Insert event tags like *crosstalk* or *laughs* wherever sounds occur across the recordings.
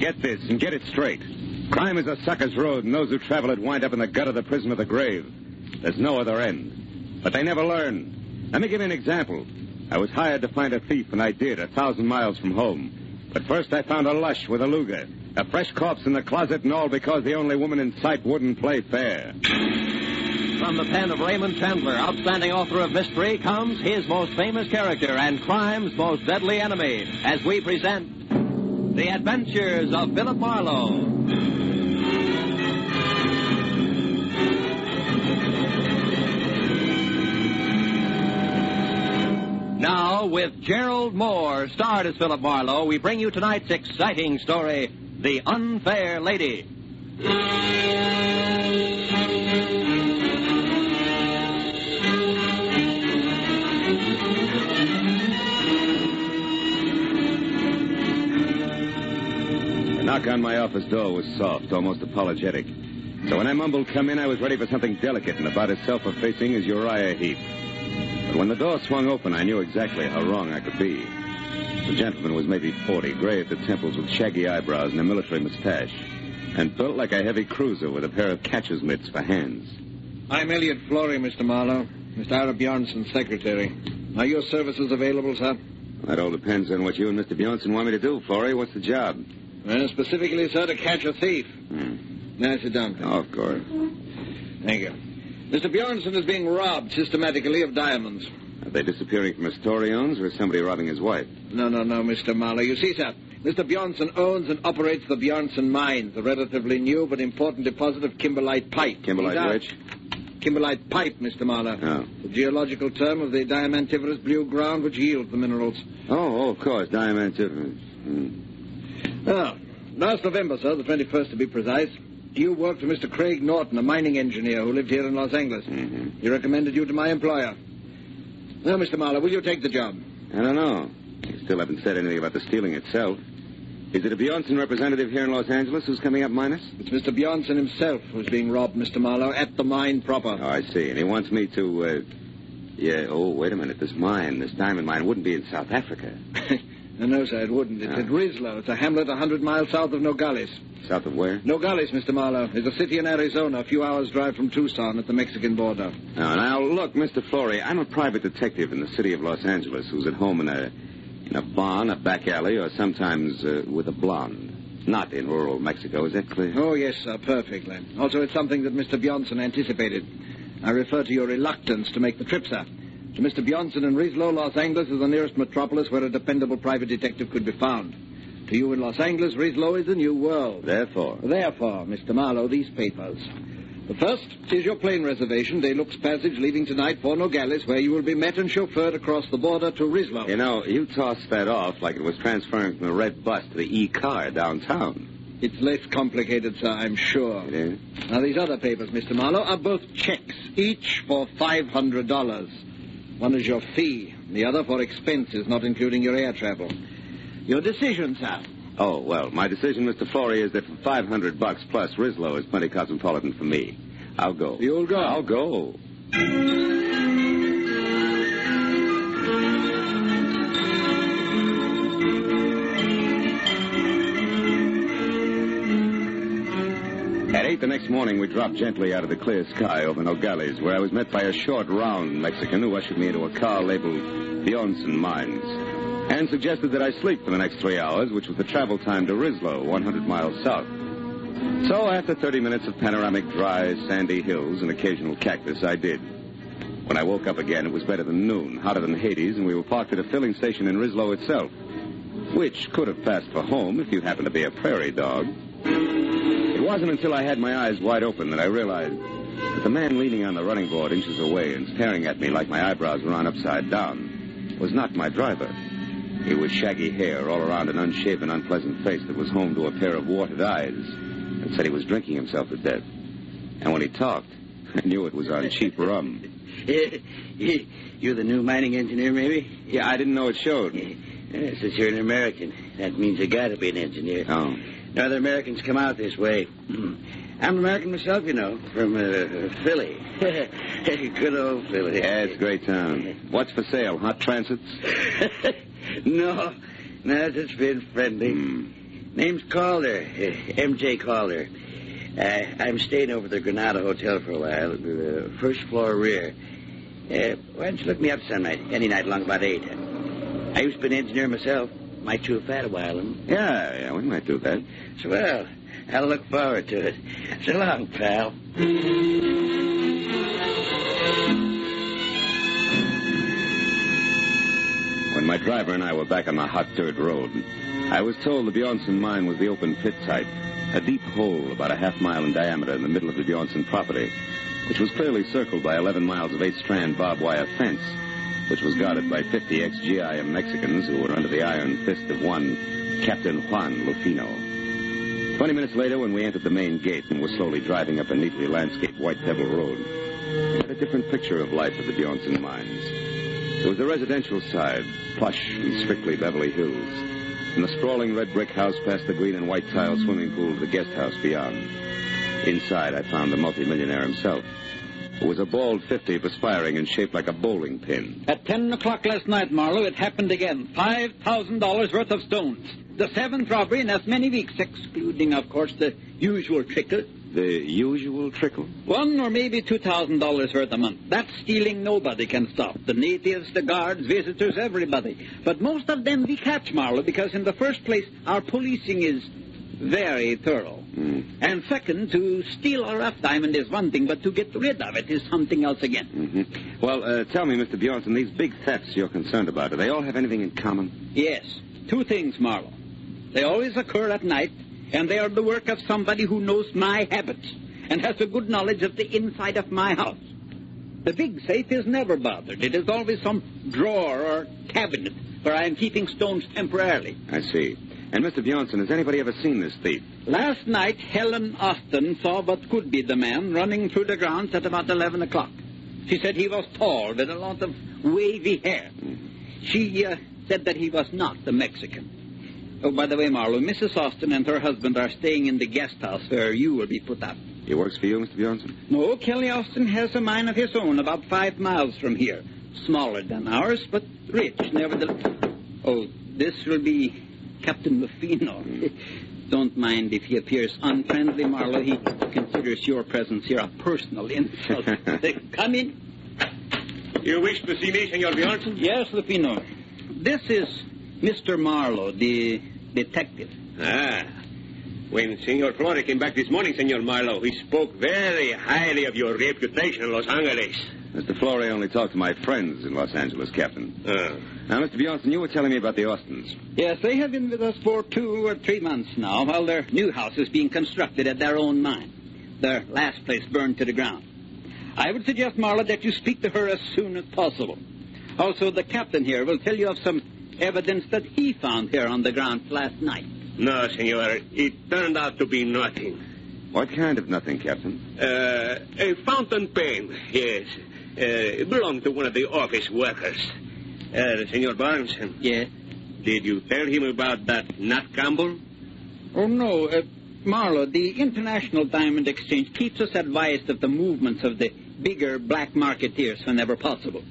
Get this and get it straight. Crime is a sucker's road, and those who travel it wind up in the gut of the prison of the grave. There's no other end. But they never learn. Let me give you an example. I was hired to find a thief, and I did, a thousand miles from home. But first I found a lush with a Luger, a fresh corpse in the closet, and all because the only woman in sight wouldn't play fair. From the pen of Raymond Chandler, outstanding author of mystery, comes his most famous character and crime's most deadly enemy, as we present The Adventures of Philip Marlowe. Now, with Gerald Mohr, starred as Philip Marlowe, we bring you tonight's exciting story, The Unfair Lady. Knock on my office door was soft, almost apologetic. So when I mumbled come in, I was ready for something delicate and about as self-effacing as Uriah Heep. But when the door swung open, I knew exactly how wrong I could be. The gentleman was maybe 40, gray at the temples with shaggy eyebrows and a military mustache, and built like a heavy cruiser with a pair of catcher's mitts for hands. I'm Elliot Flory, Mr. Marlowe. Mr. Ira Bjornson's secretary. Are your services available, sir? That all depends on what you and Mr. Bjornson want me to do, Florey. What's the job? Well, specifically, sir, to catch a thief. Hmm. Now, sit down, please. Oh, of course. Thank you. Mr. Bjornson is being robbed systematically of diamonds. Are they disappearing from a store he owns, or is somebody robbing his wife? No, no, no, Mr. Marlowe. You see, sir, Mr. Bjornson owns and operates the Bjornson Mines, a relatively new but important deposit of kimberlite pipe. Kimberlite which? Kimberlite pipe, Mr. Marlowe. Oh. The geological term of the diamantiferous blue ground which yields the minerals. Oh, oh, of course, diamantiferous. Hmm. Ah, last November, sir, the 21st to be precise, you worked for Mr. Craig Norton, a mining engineer who lived here in Los Angeles. Mhm. He recommended you to my employer. Now, Mr. Marlowe, will you take the job? I don't know. You still haven't said anything about the stealing itself. Is it a Bjornson representative here in Los Angeles who's coming up minus? It's Mr. Bjornson himself who's being robbed, Mr. Marlowe, at the mine proper. Oh, I see. And he wants me to, uh... Yeah, oh, wait a minute. This mine, this diamond mine, wouldn't be in South Africa. *laughs* no, no, sir, it wouldn't. It's Ah. at Rislo. It's a hamlet a hundred miles south of Nogales. South of where? Nogales, Mr. Marlowe, is a city in Arizona, a few hours' drive from Tucson at the Mexican border. Now, now, look, Mr. Flory, I'm a private detective in the city of Los Angeles who's at home in a in a barn, a back alley, or sometimes uh, with a blonde. Not in rural Mexico, is that clear? Oh, yes, sir, perfectly. Also, it's something that Mr. Bjornson anticipated. I refer to your reluctance to make the trip, sir. To Mr. Bjornson in Rislo, Los Angeles is the nearest metropolis where a dependable private detective could be found. To you in Los Angeles, Rislo is the new world. Therefore. Therefore, Mr. Marlowe, these papers. The first is your plane reservation, De Lux Passage, leaving tonight for Nogales, where you will be met and chauffeured across the border to Rislo. You know, you tossed that off like it was transferring from the red bus to the E-car downtown. It's less complicated, sir, I'm sure. It is? Now, these other papers, Mr. Marlowe, are both checks, each for $500. One is your fee, the other for expenses, not including your air travel. Your decision, sir. Oh, well, my decision, Mr. Flory, is that for 500 bucks plus Rislo is plenty cosmopolitan for me. I'll go. You'll go. I'll go. At 8 the next morning, we dropped gently out of the clear sky over Nogales, where I was met by a short, round Mexican who ushered me into a car labeled Bjornson Mines and suggested that I sleep for the next three hours, which was the travel time to Rislo, 100 miles south. So, after 30 minutes of panoramic, dry, sandy hills and occasional cactus, I did. When I woke up again, it was better than noon, hotter than Hades, and we were parked at a filling station in Rislo itself, which could have passed for home if you happened to be a prairie dog. It wasn't until I had my eyes wide open that I realized that the man leaning on the running board inches away and staring at me like my eyebrows were on upside down was not my driver. He was shaggy hair all around an unshaven, unpleasant face that was home to a pair of watered eyes and said he was drinking himself to death. And when he talked, *laughs* I knew it was on cheap rum. *laughs* You're the new mining engineer, maybe? Yeah, I didn't know it showed. Yeah, since you're an American, that means you gotta be an engineer. Oh. No other Americans come out this way. *clears throat* I'm American myself, you know, from uh, Philly. *laughs* Good old Philly. Yeah, it's a great town. What's for sale? Hot transits? *laughs* no, no, it's been friendly. Hmm. Name's Calder, *laughs* M.J. Calder. Uh, I'm staying over at the Granada Hotel for a while, uh, first floor rear. Uh, why don't you look me up some night, any night along about 8? I used to be an engineer myself. Might chew a fat a while. And... Yeah, yeah, we might do that. Well, I'll look forward to it. So long, pal. When my driver and I were back on the hot dirt road, I was told the Bjornson mine was the open pit type, a deep hole about a half mile in diameter in the middle of the Bjornson property, which was clearly circled by 11 miles of eight-strand barbed wire fence, which was guarded by 50 ex-GIM Mexicans who were under the iron fist of one Captain Juan Lufino. Twenty minutes later, when we entered the main gate and were slowly driving up a neatly landscaped white pebble road, we had a different picture of life at the Bjornson mines. It was the residential side, plush and strictly Beverly Hills, and the sprawling red brick house past the green and white tile swimming pool to the guest house beyond. Inside, I found the multimillionaire himself, who was a bald 50 perspiring and shaped like a bowling pin. At 10 o'clock last night, Marlowe, it happened again. $5,000 worth of stones. The seventh robbery in as many weeks, excluding, of course, the usual trickle. The usual trickle? One or maybe $2,000 worth a month. That stealing nobody can stop. The natives, the guards, visitors, everybody. But most of them we catch, Marlowe, because in the first place, our policing is very thorough. Mm. And second, to steal a rough diamond is one thing, but to get rid of it is something else again. Mm-hmm. Well, uh, tell me, Mr. Bjornson, these big thefts you're concerned about, do they all have anything in common? Yes. Two things, Marlowe. They always occur at night, and they are the work of somebody who knows my habits and has a good knowledge of the inside of my house. The big safe is never bothered. It is always some drawer or cabinet where I am keeping stones temporarily. I see. And, Mr. Bjornson, has anybody ever seen this thief? Last night, Helen Austin saw what could be the man running through the grounds at about 11 o'clock. She said he was tall with a lot of wavy hair. She uh, said that he was not the Mexican. Oh, by the way, Marlowe, Mrs. Austin and her husband are staying in the guest house where you will be put up. He works for you, Mr. Bjornson? No, Kelly Austin has a mine of his own about five miles from here. Smaller than ours, but rich, nevertheless. Oh, this will be Captain Lufino. *laughs* Don't mind if he appears unfriendly, Marlowe. He considers your presence here a personal insult. *laughs* Come in. You wish to see me, Senor Bjornson? Yes, Lufino. This is Mr. Marlowe, the detective. Ah. When Senor Flores came back this morning, Senor Marlowe, he spoke very highly of your reputation in Los Angeles. Mr. Flore only talked to my friends in Los Angeles, Captain. Ah. Now, Mr. Bjornson, you were telling me about the Austins. Yes, they have been with us for two or three months now, while their new house is being constructed at their own mine. Their last place burned to the ground. I would suggest, Marla, that you speak to her as soon as possible. Also, the captain here will tell you of some evidence that he found here on the ground last night. No, Senor. It turned out to be nothing. What kind of nothing, Captain? Uh, a fountain pen, yes. Uh, it belonged to one of the office workers. Uh, Senor Barnes, Yes? did you tell him about that Nat Campbell? Oh, no. Uh, Marlowe, the International Diamond Exchange keeps us advised of the movements of the bigger black marketeers whenever possible.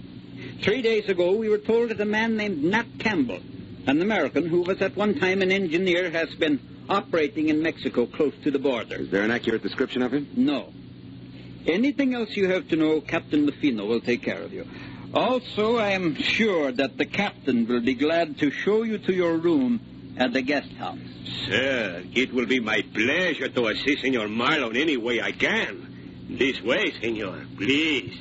Three days ago, we were told that a man named Nat Campbell, an American who was at one time an engineer, has been operating in Mexico close to the border. Is there an accurate description of him? No. Anything else you have to know, Captain Lufino will take care of you. Also, I am sure that the captain will be glad to show you to your room at the guest house. Sir, it will be my pleasure to assist Senor Marlowe in any way I can. This way, Senor, please.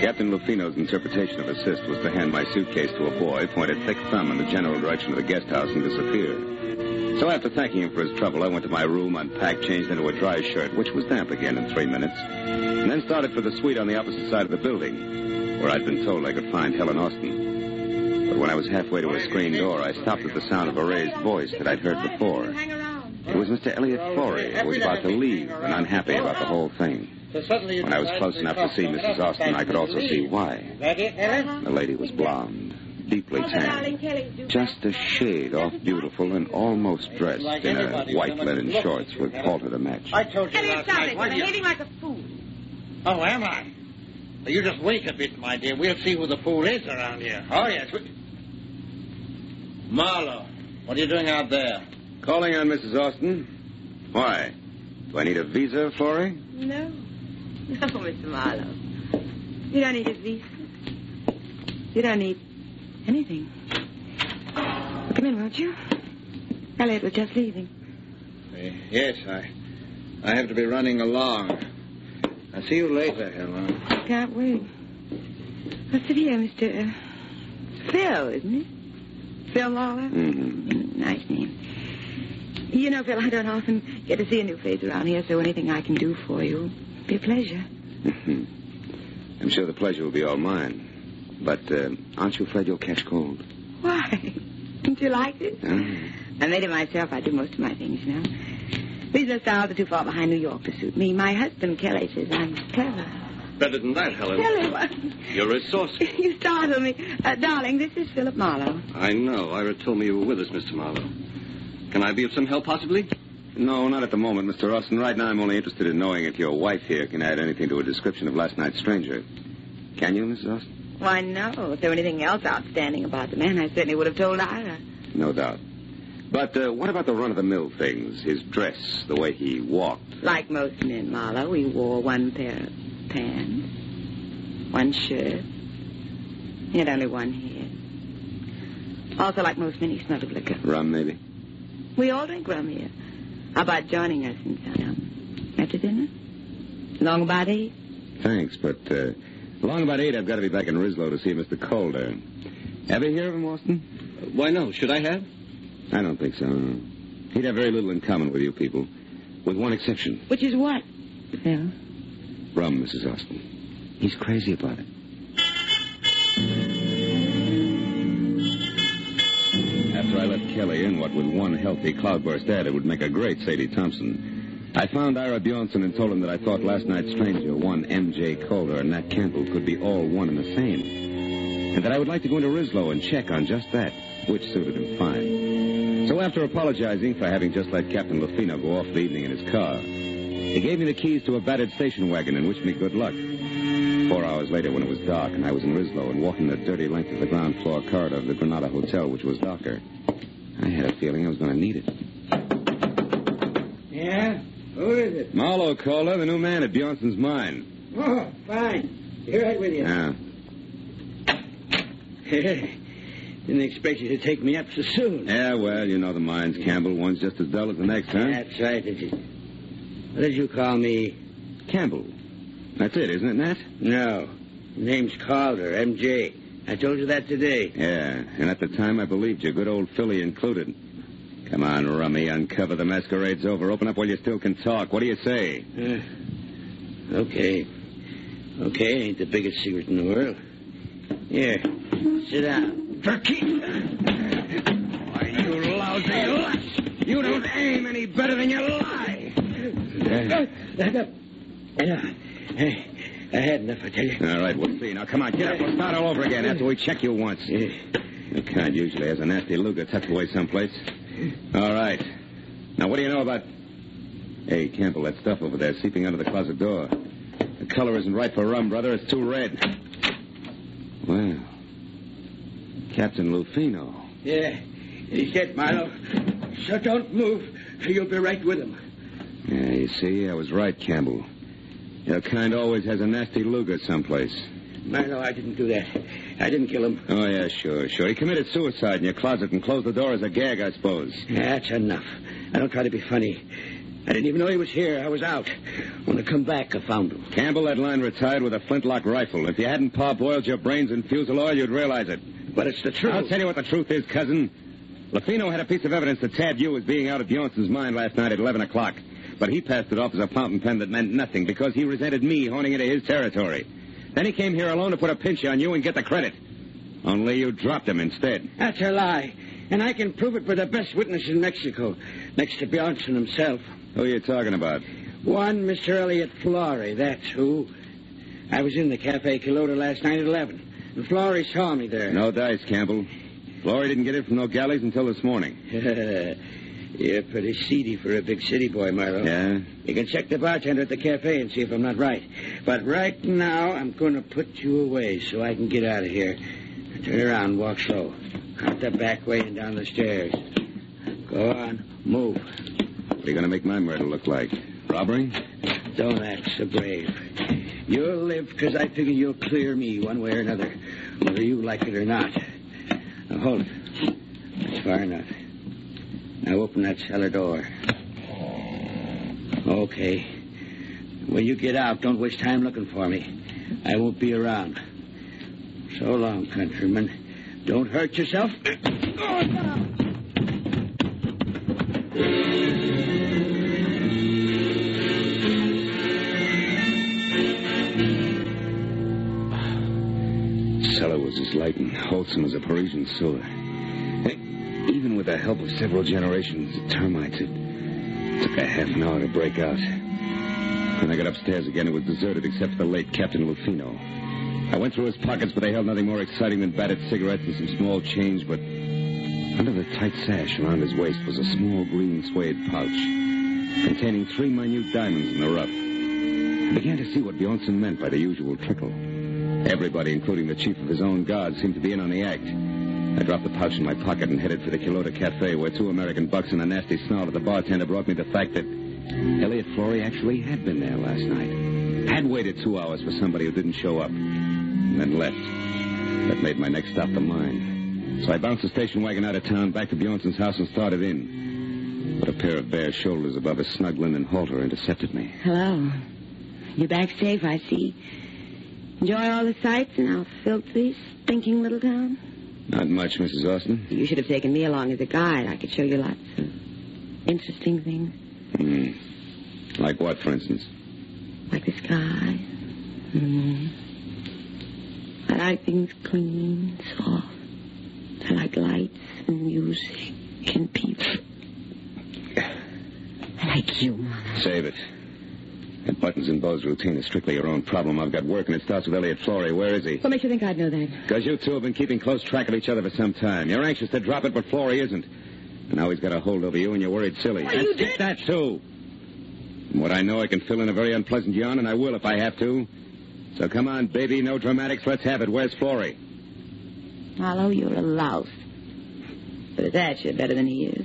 Captain Lufino's interpretation of assist was to hand my suitcase to a boy, point a thick thumb in the general direction of the guest house, and disappear. So after thanking him for his trouble, I went to my room, unpacked, changed into a dry shirt, which was damp again in three minutes, and then started for the suite on the opposite side of the building, where I'd been told I could find Helen Austin. But when I was halfway to a screen door, I stopped at the sound of a raised voice that I'd heard before. It was Mr. Elliot Florey, who was about to leave and unhappy about the whole thing. When I was close enough to see Mrs. Austin, I could also see why. The lady was blonde, deeply tan, just a shade off beautiful and almost dressed in a white linen shorts with halter to the match. I told you Elliot, last stop night. it. Why You're you... behaving like a fool. Oh, am I? You just wait a bit, my dear. We'll see who the fool is around here. Oh, yes. We... Marlowe, what are you doing out there? Calling on Mrs. Austin. Why? Do I need a visa, Florrie? No. *laughs* No, Mr. Marlowe. You don't need a visa. You don't need anything. Come in, won't you? Elliot was just leaving. Yes, I, I have to be running along. I'll see you later, Helen. Can't wait. Well, sit here, Mr. Uh, Phil, isn't it? Phil Lawler? Mm-hmm. Nice name. You know, Phil, I don't often get to see a new face around here, so anything I can do for you will be a pleasure. Mm-hmm. I'm sure the pleasure will be all mine. But uh, aren't you afraid you'll catch cold? Why? Don't you like it? Oh. I made it myself. I do most of my things now. Business styles are too far behind New York to suit me. My husband, Kelly, says I'm clever. Better than that, Helen. Kelly, what? You're resourceful. *laughs* You startle me. Uh, darling, this is Philip Marlowe. I know. Ira told me you were with us, Mr. Marlowe. Can I be of some help, possibly? No, not at the moment, Mr. Austin. Right now, I'm only interested in knowing if your wife here can add anything to a description of last night's stranger. Can you, Mrs. Austin? Why, no. If there were anything else outstanding about the man, I certainly would have told Ira. No doubt. But uh, what about the run-of-the-mill things? His dress, the way he walked. Like most men, Marlowe, he wore one pair of pants, one shirt. He had only one head. Also, like most men, he smelled of liquor. Rum, maybe? We all drink rum here. How about joining us in town? After dinner? Long about eight? Thanks, but uh, along about eight, I've got to be back in Rislow to see Mr. Calder. Ever hear of him, Austin? Why no? Should I have? I don't think so. He'd have very little in common with you people, with one exception. Which is what? Phil? Rum, Mrs. Austin. He's crazy about it. After I left Kelly in what with one healthy cloudburst ad, it would make a great Sadie Thompson. I found Ira Bjornson and told him that I thought last night's stranger, one M.J. Calder, and Nat Campbell could be all one and the same. And that I would like to go into Rislow and check on just that, which suited him fine. So after apologizing for having just let Captain Lufino go off the evening in his car, he gave me the keys to a battered station wagon and wished me good luck. Four hours later, when it was dark and I was in Rislow and walking the dirty length of the ground floor corridor of the Granada Hotel, which was darker, I had a feeling I was going to need it. Who is it? Marlowe Calder, the new man at Bjornson's mine. Oh, fine. Be right with you. Yeah. *laughs* Didn't expect you to take me up so soon. Yeah, well, you know the mines, Campbell. One's just as dull as the next, huh? That's right. Did you... What did you call me? Campbell. That's it, isn't it, Nat? No. Name's Calder, M.J. I told you that today. Yeah, and at the time I believed you, good old Philly included. Come on, Rummy, uncover the masquerade's over. Open up while you still can talk. What do you say? Uh, okay. Okay, ain't the biggest secret in the world. Here, sit down. For keeps. Why, you lousy lush! You don't aim any better than you lie! Hey, I had enough, I tell you. All right, we'll see. Now, come on, get up. We'll start all over again after we check you once. The kind usually has a nasty Luger tucked away someplace. All right. Now, what do you know about... Hey, Campbell, that stuff over there seeping under the closet door. The color isn't right for rum, brother. It's too red. Well, Captain Lufino. Yeah, he's dead, Marlowe. So don't move, you'll be right with him. Yeah, you see, I was right, Campbell. Your kind always has a nasty Luger someplace. Marlowe, I didn't do that. I didn't kill him. Oh, yeah, sure, sure. He committed suicide in your closet and closed the door as a gag, I suppose. That's enough. I don't try to be funny. I didn't even know he was here. I was out. When I come back, I found him. Campbell, that line retired with a flintlock rifle. If you hadn't parboiled your brains in fusel oil, you'd realize it. But it's the truth. I'll tell you what the truth is, cousin. Lufino had a piece of evidence that tabbed you as being out of Bjornson's mind last night at 11 o'clock. But he passed it off as a fountain pen that meant nothing because he resented me horning into his territory. Then he came here alone to put a pinch on you and get the credit. Only you dropped him instead. That's a lie. And I can prove it with the best witness in Mexico, next to Bjornson himself. Who are you talking about? One Mr. Elliot Flory, that's who. I was in the Cafe Quilota last night at 11, and Flory saw me there. No dice, Campbell. Flory didn't get it from no galleys until this morning. *laughs* You're pretty seedy for a big city boy, Marlowe. Yeah? You can check the bartender at the cafe and see if I'm not right. But right now, I'm going to put you away so I can get out of here. Turn around, walk slow. Out the back way and down the stairs. Go on, move. What are you going to make my murder look like? Robbery? Don't act so brave. You'll live because I figure you'll clear me one way or another, whether you like it or not. Now hold it. That's far enough. Now open that cellar door. Okay. When you get out, don't waste time looking for me. I won't be around. So long, countryman. Don't hurt yourself. cellar was as light and wholesome as a Parisian sewer. With the help of several generations of termites, it took a half an hour to break out. When I got upstairs again, it was deserted except for the late Captain Lufino. I went through his pockets, but they held nothing more exciting than battered cigarettes and some small change, but under the tight sash around his waist was a small green suede pouch containing three minute diamonds in the rough. I began to see what Bjornson meant by the usual trickle. Everybody, including the chief of his own guard, seemed to be in on the act. I dropped the pouch in my pocket and headed for the Quilota Cafe, where two American bucks and a nasty snarl at the bartender brought me the fact that Elliot Flory actually had been there last night. Had waited two hours for somebody who didn't show up, and then left. That made my next stop the mine. So I bounced the station wagon out of town, back to Bjornson's house, and started in. But a pair of bare shoulders above a snug linen halter intercepted me. Hello. You're back safe, I see. Enjoy all the sights in our filthy, stinking little town? Not much, Mrs. Austin. You should have taken me along as a guide. I could show you lots of interesting things, Hmm. Like what, for instance? like the sky. Mm. I like things clean, soft. I like lights and music and people. I like you, Mama. Save it. That buttons and bows routine is strictly your own problem. I've got work, and it starts with Elliot Flory. Where is he? What makes you think I'd know that? Because you two have been keeping close track of each other for some time. You're anxious to drop it, but Flory isn't. And now he's got a hold over you, and you're worried silly. Well, you did- that, too. From what I know, I can fill in a very unpleasant yarn, and I will if I have to. So come on, baby, no dramatics. Let's have it. Where's Flory? Marlowe, you're a louse. But at that, you're better than he is.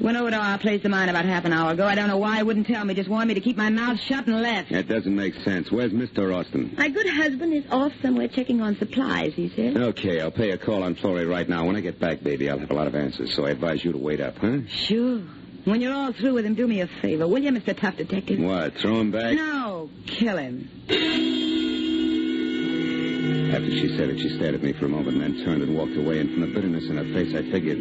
Went over to our place of mine about half an hour ago. I don't know why he wouldn't tell me. Just warned me to keep my mouth shut and left. That doesn't make sense. Where's Mr. Austin? My good husband is off somewhere checking on supplies, he said. Okay, I'll pay a call on Flory right now. When I get back, baby, I'll have a lot of answers, so I advise you to wait up, huh? Sure. When you're all through with him, do me a favor, will you, Mr. Tough Detective? What, throw him back? No, kill him. After she said it, she stared at me for a moment and then turned and walked away. And from the bitterness in her face, I figured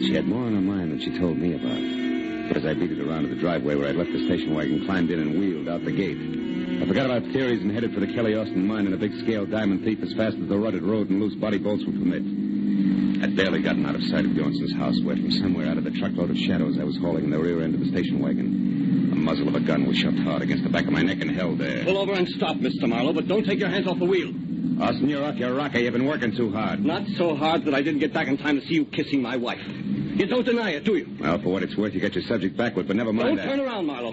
she had more on her mind than she told me about. But as I beat it around to the driveway where I'd left the station wagon, climbed in and wheeled out the gate. I forgot about theories and headed for the Kelly Austin mine in a big scale diamond thief as fast as the rutted road and loose body bolts would permit. I'd barely gotten out of sight of Bjornson's house where from somewhere out of the truckload of shadows I was hauling in the rear end of the station wagon. The muzzle of a gun was shoved hard against the back of my neck and held there. Pull over and stop, Mr. Marlowe, but don't take your hands off the wheel. Austin, you're off your rocker. You've been working too hard. Not so hard that I didn't get back in time to see you kissing my wife. You don't deny it, do you? Well, for what it's worth, you got your subject backward, but never mind Don't that. turn around, Marlowe.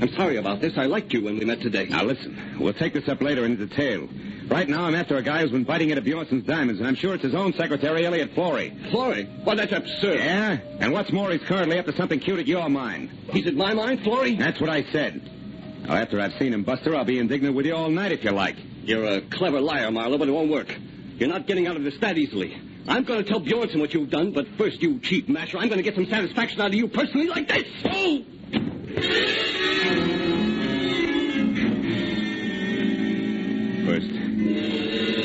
I'm sorry about this. I liked you when we met today. Now listen, we'll take this up later in detail. Right now, I'm after a guy who's been biting into Bjornson's diamonds, and I'm sure it's his own secretary, Elliot Flory. Flory? Well, that's absurd. Yeah? And what's more, he's currently up to something cute at your mine. He's at my mind, Flory? That's what I said. Now, after I've seen him, Buster, I'll be indignant with you all night if you like. You're a clever liar, Marlowe, but it won't work. You're not getting out of this that easily. I'm going to tell Bjornson what you've done, but first, you cheap masher, I'm going to get some satisfaction out of you personally like this. Oh! First,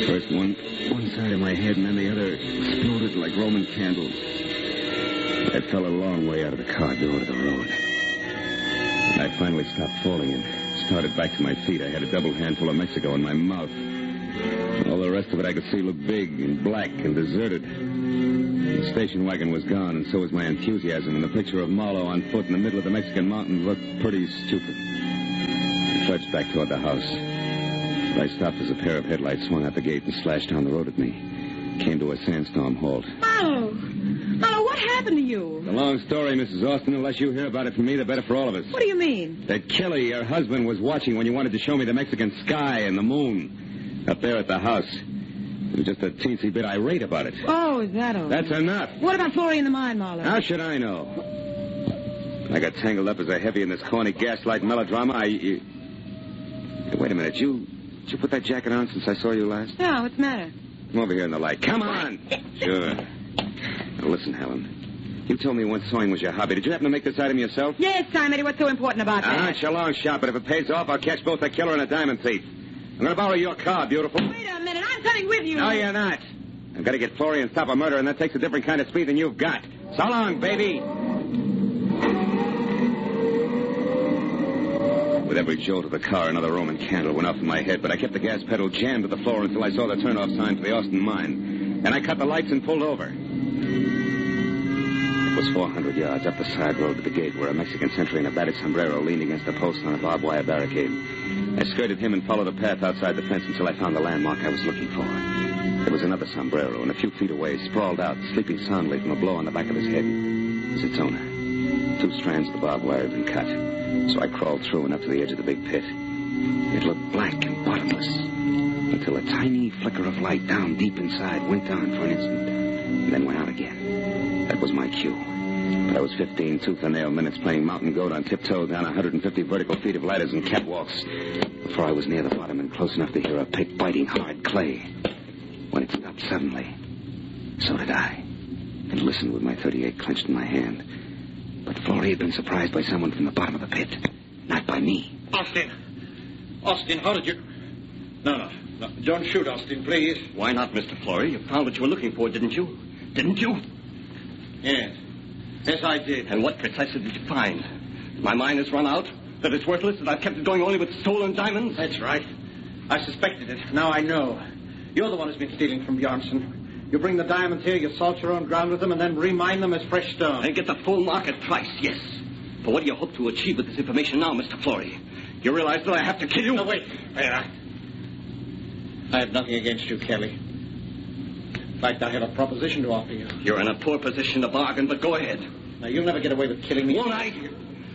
first one, one side of my head, and then the other exploded like Roman candles. I fell a long way out of the car door to the road. And I finally stopped falling and started back to my feet. I had a double handful of Mexico in my mouth. All the rest of it I could see looked big and black and deserted. The station wagon was gone, and so was my enthusiasm, and the picture of Marlowe on foot in the middle of the Mexican mountains looked pretty stupid. I trudged back toward the house. But I stopped as a pair of headlights swung out the gate and slashed down the road at me. Came to a sandstorm halt. Marlowe! Happened to you? It's a long story, Mrs. Austin. The less you hear about it from me, the better for all of us. What do you mean? That Kelly, your husband, was watching when you wanted to show me the Mexican sky and the moon up there at the house. He was just a teensy bit irate about it. Oh, is that all? That's enough. What about Florrie in the mine, Marlowe? How should I know? I got tangled up as a heavy in this corny gaslight melodrama. I. You... Hey, wait a minute. You. Did you put that jacket on since I saw you last? No, what's the matter? Come over here in the light. Come on. *laughs* Sure. Now, listen, Helen. You told me once sewing was your hobby. Did you happen to make this item yourself? Yes, Simon. What's so important about that? Ah, that? it's your long shot, but if it pays off, I'll catch both a killer and a diamond thief. I'm going to borrow your car, beautiful. Wait a minute. I'm coming with you. No, you're not. I've got to get Florrie and stop a murder, and that takes a different kind of speed than you've got. So long, baby. With every jolt of the car, another Roman candle went off in my head, but I kept the gas pedal jammed to the floor until I saw the turnoff sign for the Austin mine. And I cut the lights and pulled over. Was 400 yards up the side road to the gate where a Mexican sentry in a battered sombrero leaned against a post on a barbed wire barricade. I skirted him and followed a path outside the fence until I found the landmark I was looking for. There was another sombrero, and a few feet away, sprawled out, sleeping soundly from a blow on the back of his head, was its owner. Two strands of the barbed wire had been cut, so I crawled through and up to the edge of the big pit. It looked black and bottomless until a tiny flicker of light down deep inside went on for an instant and then went out again. That was my cue. But I was 15 tooth and nail minutes playing mountain goat on tiptoe down 150 vertical feet of ladders and catwalks before I was near the bottom and close enough to hear a pick biting hard clay. When it stopped suddenly, so did I, and listened with my 38 clenched in my hand. But Florrie had been surprised by someone from the bottom of the pit, not by me. Austin. Austin, how did you... No, no, no. Don't shoot, Austin, please. Why not, Mr. Florey? You found what you were looking for, didn't you? Didn't you? Yes. Yes, I did. And what precisely did you find? My mine has run out? That it's worthless? That I've kept it going only with stolen diamonds? That's right. I suspected it. Now I know. You're the one who's been stealing from Bjornson. You bring the diamonds here, you salt your own ground with them, and then remine them as fresh stone. And get the full market price, yes. But what do you hope to achieve with this information now, Mr. Florey? You realize that I have to kill you? No, wait. Wait, I... I have nothing against you, Kelly. In fact, I have a proposition to offer you. You're in a poor position to bargain, but go ahead. Now, you'll never get away with killing me. Won't I?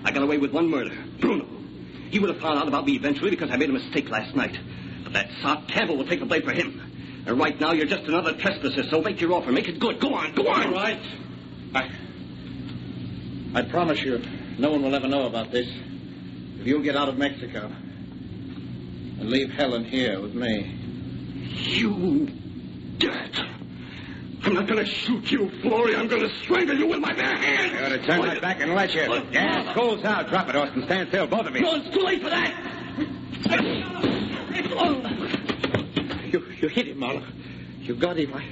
I got away with one murder. Bruno. He would have found out about me eventually because I made a mistake last night. But that sot Campbell will take the blame for him. And right now, you're just another trespasser, so make your offer. Make it good. Go on, go on. All right. I... I promise you, no one will ever know about this. If you'll get out of Mexico and leave Helen here with me. You dirt. I'm not going to shoot you, Florey. I'm going to strangle you with my bare hands. You ought to turn my back and let you. Look, Gas, cool's out. Drop it, Austin. Stand still, both of you. No, it's too late for that. You, you hit him, Marlowe. You got him. I,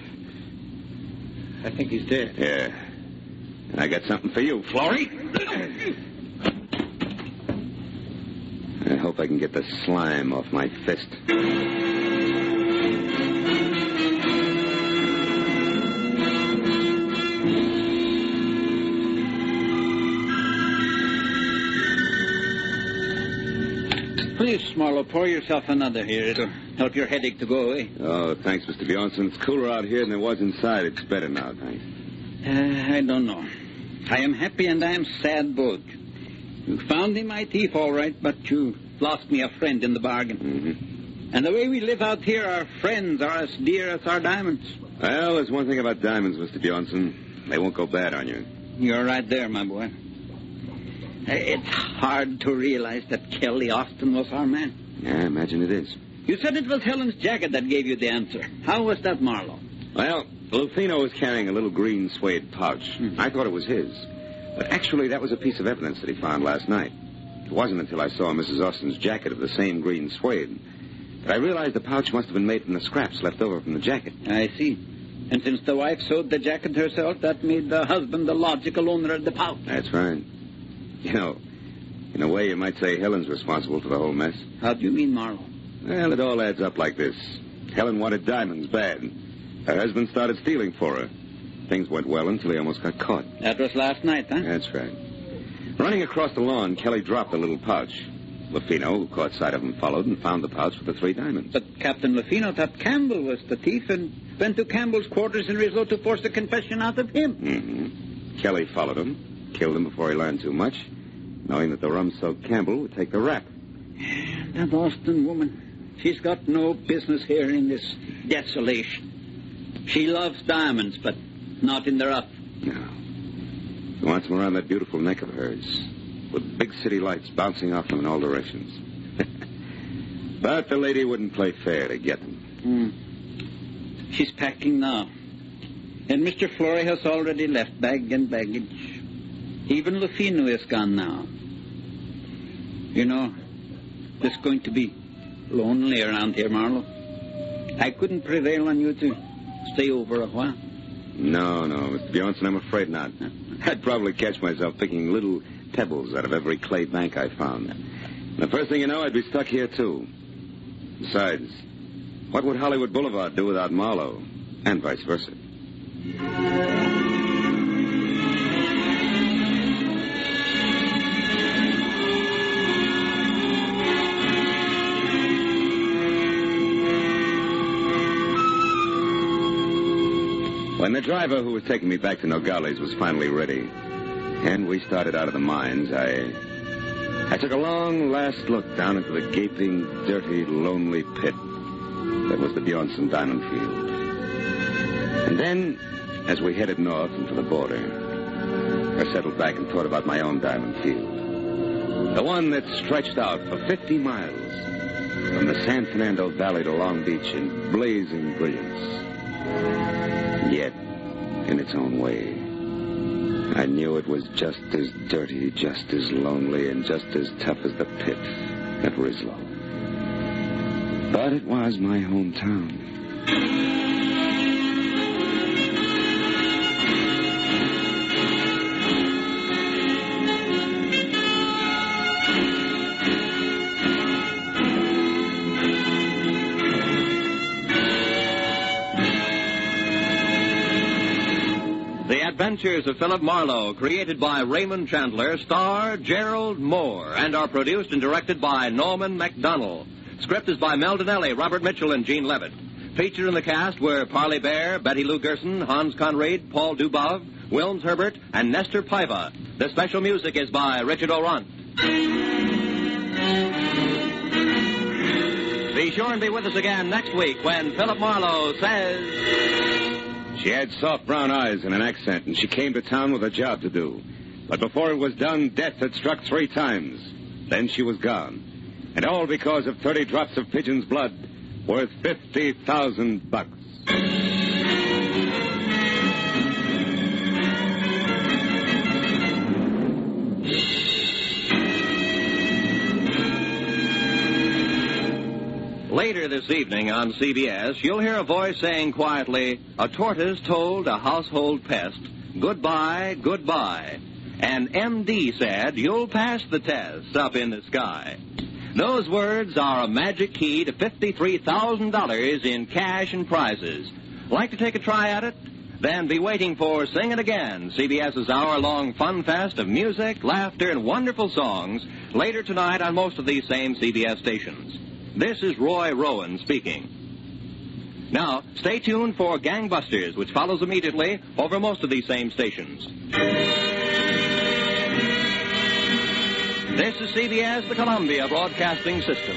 I think he's dead. Yeah. And I got something for you, Florrie. I hope I can get the slime off my fist. Marlowe, pour yourself another here. It'll help your headache to go away. Oh, thanks, Mr. Bjornson. It's cooler out here than it was inside. It's better now, thanks. Uh, I don't know. I am happy and I am sad both. You found him, my thief, all right, but you lost me a friend in the bargain. Mm-hmm. And the way we live out here, our friends are as dear as our diamonds. Well, there's one thing about diamonds, Mr. Bjornson. They won't go bad on you. You're right there, my boy. It's hard to realize that Kelly Austin was our man. Yeah, I imagine it is. You said it was Helen's jacket that gave you the answer. How was that, Marlowe? Well, Lufino was carrying a little green suede pouch. Mhm. I thought it was his. But actually, that was a piece of evidence that he found last night. It wasn't until I saw Mrs. Austin's jacket of the same green suede that I realized the pouch must have been made from the scraps left over from the jacket. I see. And since the wife sewed the jacket herself, that made the husband the logical owner of the pouch. That's right. *laughs* You know, in a way, you might say Helen's responsible for the whole mess. How do you mean, Marlowe? Well, it all adds up like this. Helen wanted diamonds bad. Her husband started stealing for her. Things went well until he almost got caught. That was last night, huh? That's right. Running across the lawn, Kelly dropped the little pouch. Lufino, who caught sight of him, followed and found the pouch with the three diamonds. But Captain Lufino thought Campbell was the thief and went to Campbell's quarters in Rizzo to force a confession out of him. hmm Kelly followed him, killed him before he learned too much, knowing that the rum-soaked Campbell would take the rap. That Boston woman, she's got no business here in this desolation. She loves diamonds, but not in the rough. No. She wants them around that beautiful neck of hers, with big city lights bouncing off them in all directions. *laughs* but the lady wouldn't play fair to get them. Hmm. She's packing now. And Mr. Flory has already left bag and baggage. Even Lufino is gone now. You know, it's going to be lonely around here, Marlowe. I couldn't prevail on you to stay over a while. No, no, Mr. Bjornson, I'm afraid not. *laughs* I'd probably catch myself picking little pebbles out of every clay bank I found. And the first thing you know, I'd be stuck here, too. Besides, what would Hollywood Boulevard do without Marlowe? And vice versa. When the driver who was taking me back to Nogales was finally ready, and we started out of the mines, I. I took a long last look down into the gaping, dirty, lonely pit that was the Bjornson Diamond Field. And then, as we headed north for the border, I settled back and thought about my own diamond field. The one that stretched out for 50 miles from the San Fernando Valley to Long Beach in blazing brilliance. Yet, in its own way, I knew it was just as dirty, just as lonely, and just as tough as the pit at Rislow. But it was my hometown. Adventures of Philip Marlowe, created by Raymond Chandler, star Gerald Mohr, and are produced and directed by Norman Macdonnell. Script is by Mel Dinelli, Robert Mitchell, and Gene Levitt. Featured in the cast were Parley Baer, Betty Lou Gerson, Hans Conried, Paul Dubov, Wilms Herbert, and Nestor Paiva. The special music is by Richard Aurandt. Be sure and be with us again next week when Philip Marlowe says. She had soft brown eyes and an accent, and she came to town with a job to do. But before it was done, death had struck three times. Then she was gone. And all because of 30 drops of pigeon's blood worth 50,000 bucks. Later this evening on CBS, you'll hear a voice saying quietly, A tortoise told a household pest, Goodbye, goodbye. And MD said, You'll pass the test up in the sky. Those words are a magic key to $53,000 in cash and prizes. Like to take a try at it? Then be waiting for Sing It Again, CBS's hour-long fun fest of music, laughter, and wonderful songs later tonight on most of these same CBS stations. This is Roy Rowan speaking. Now, stay tuned for Gangbusters, which follows immediately over most of these same stations. This is CBS, the Columbia Broadcasting System.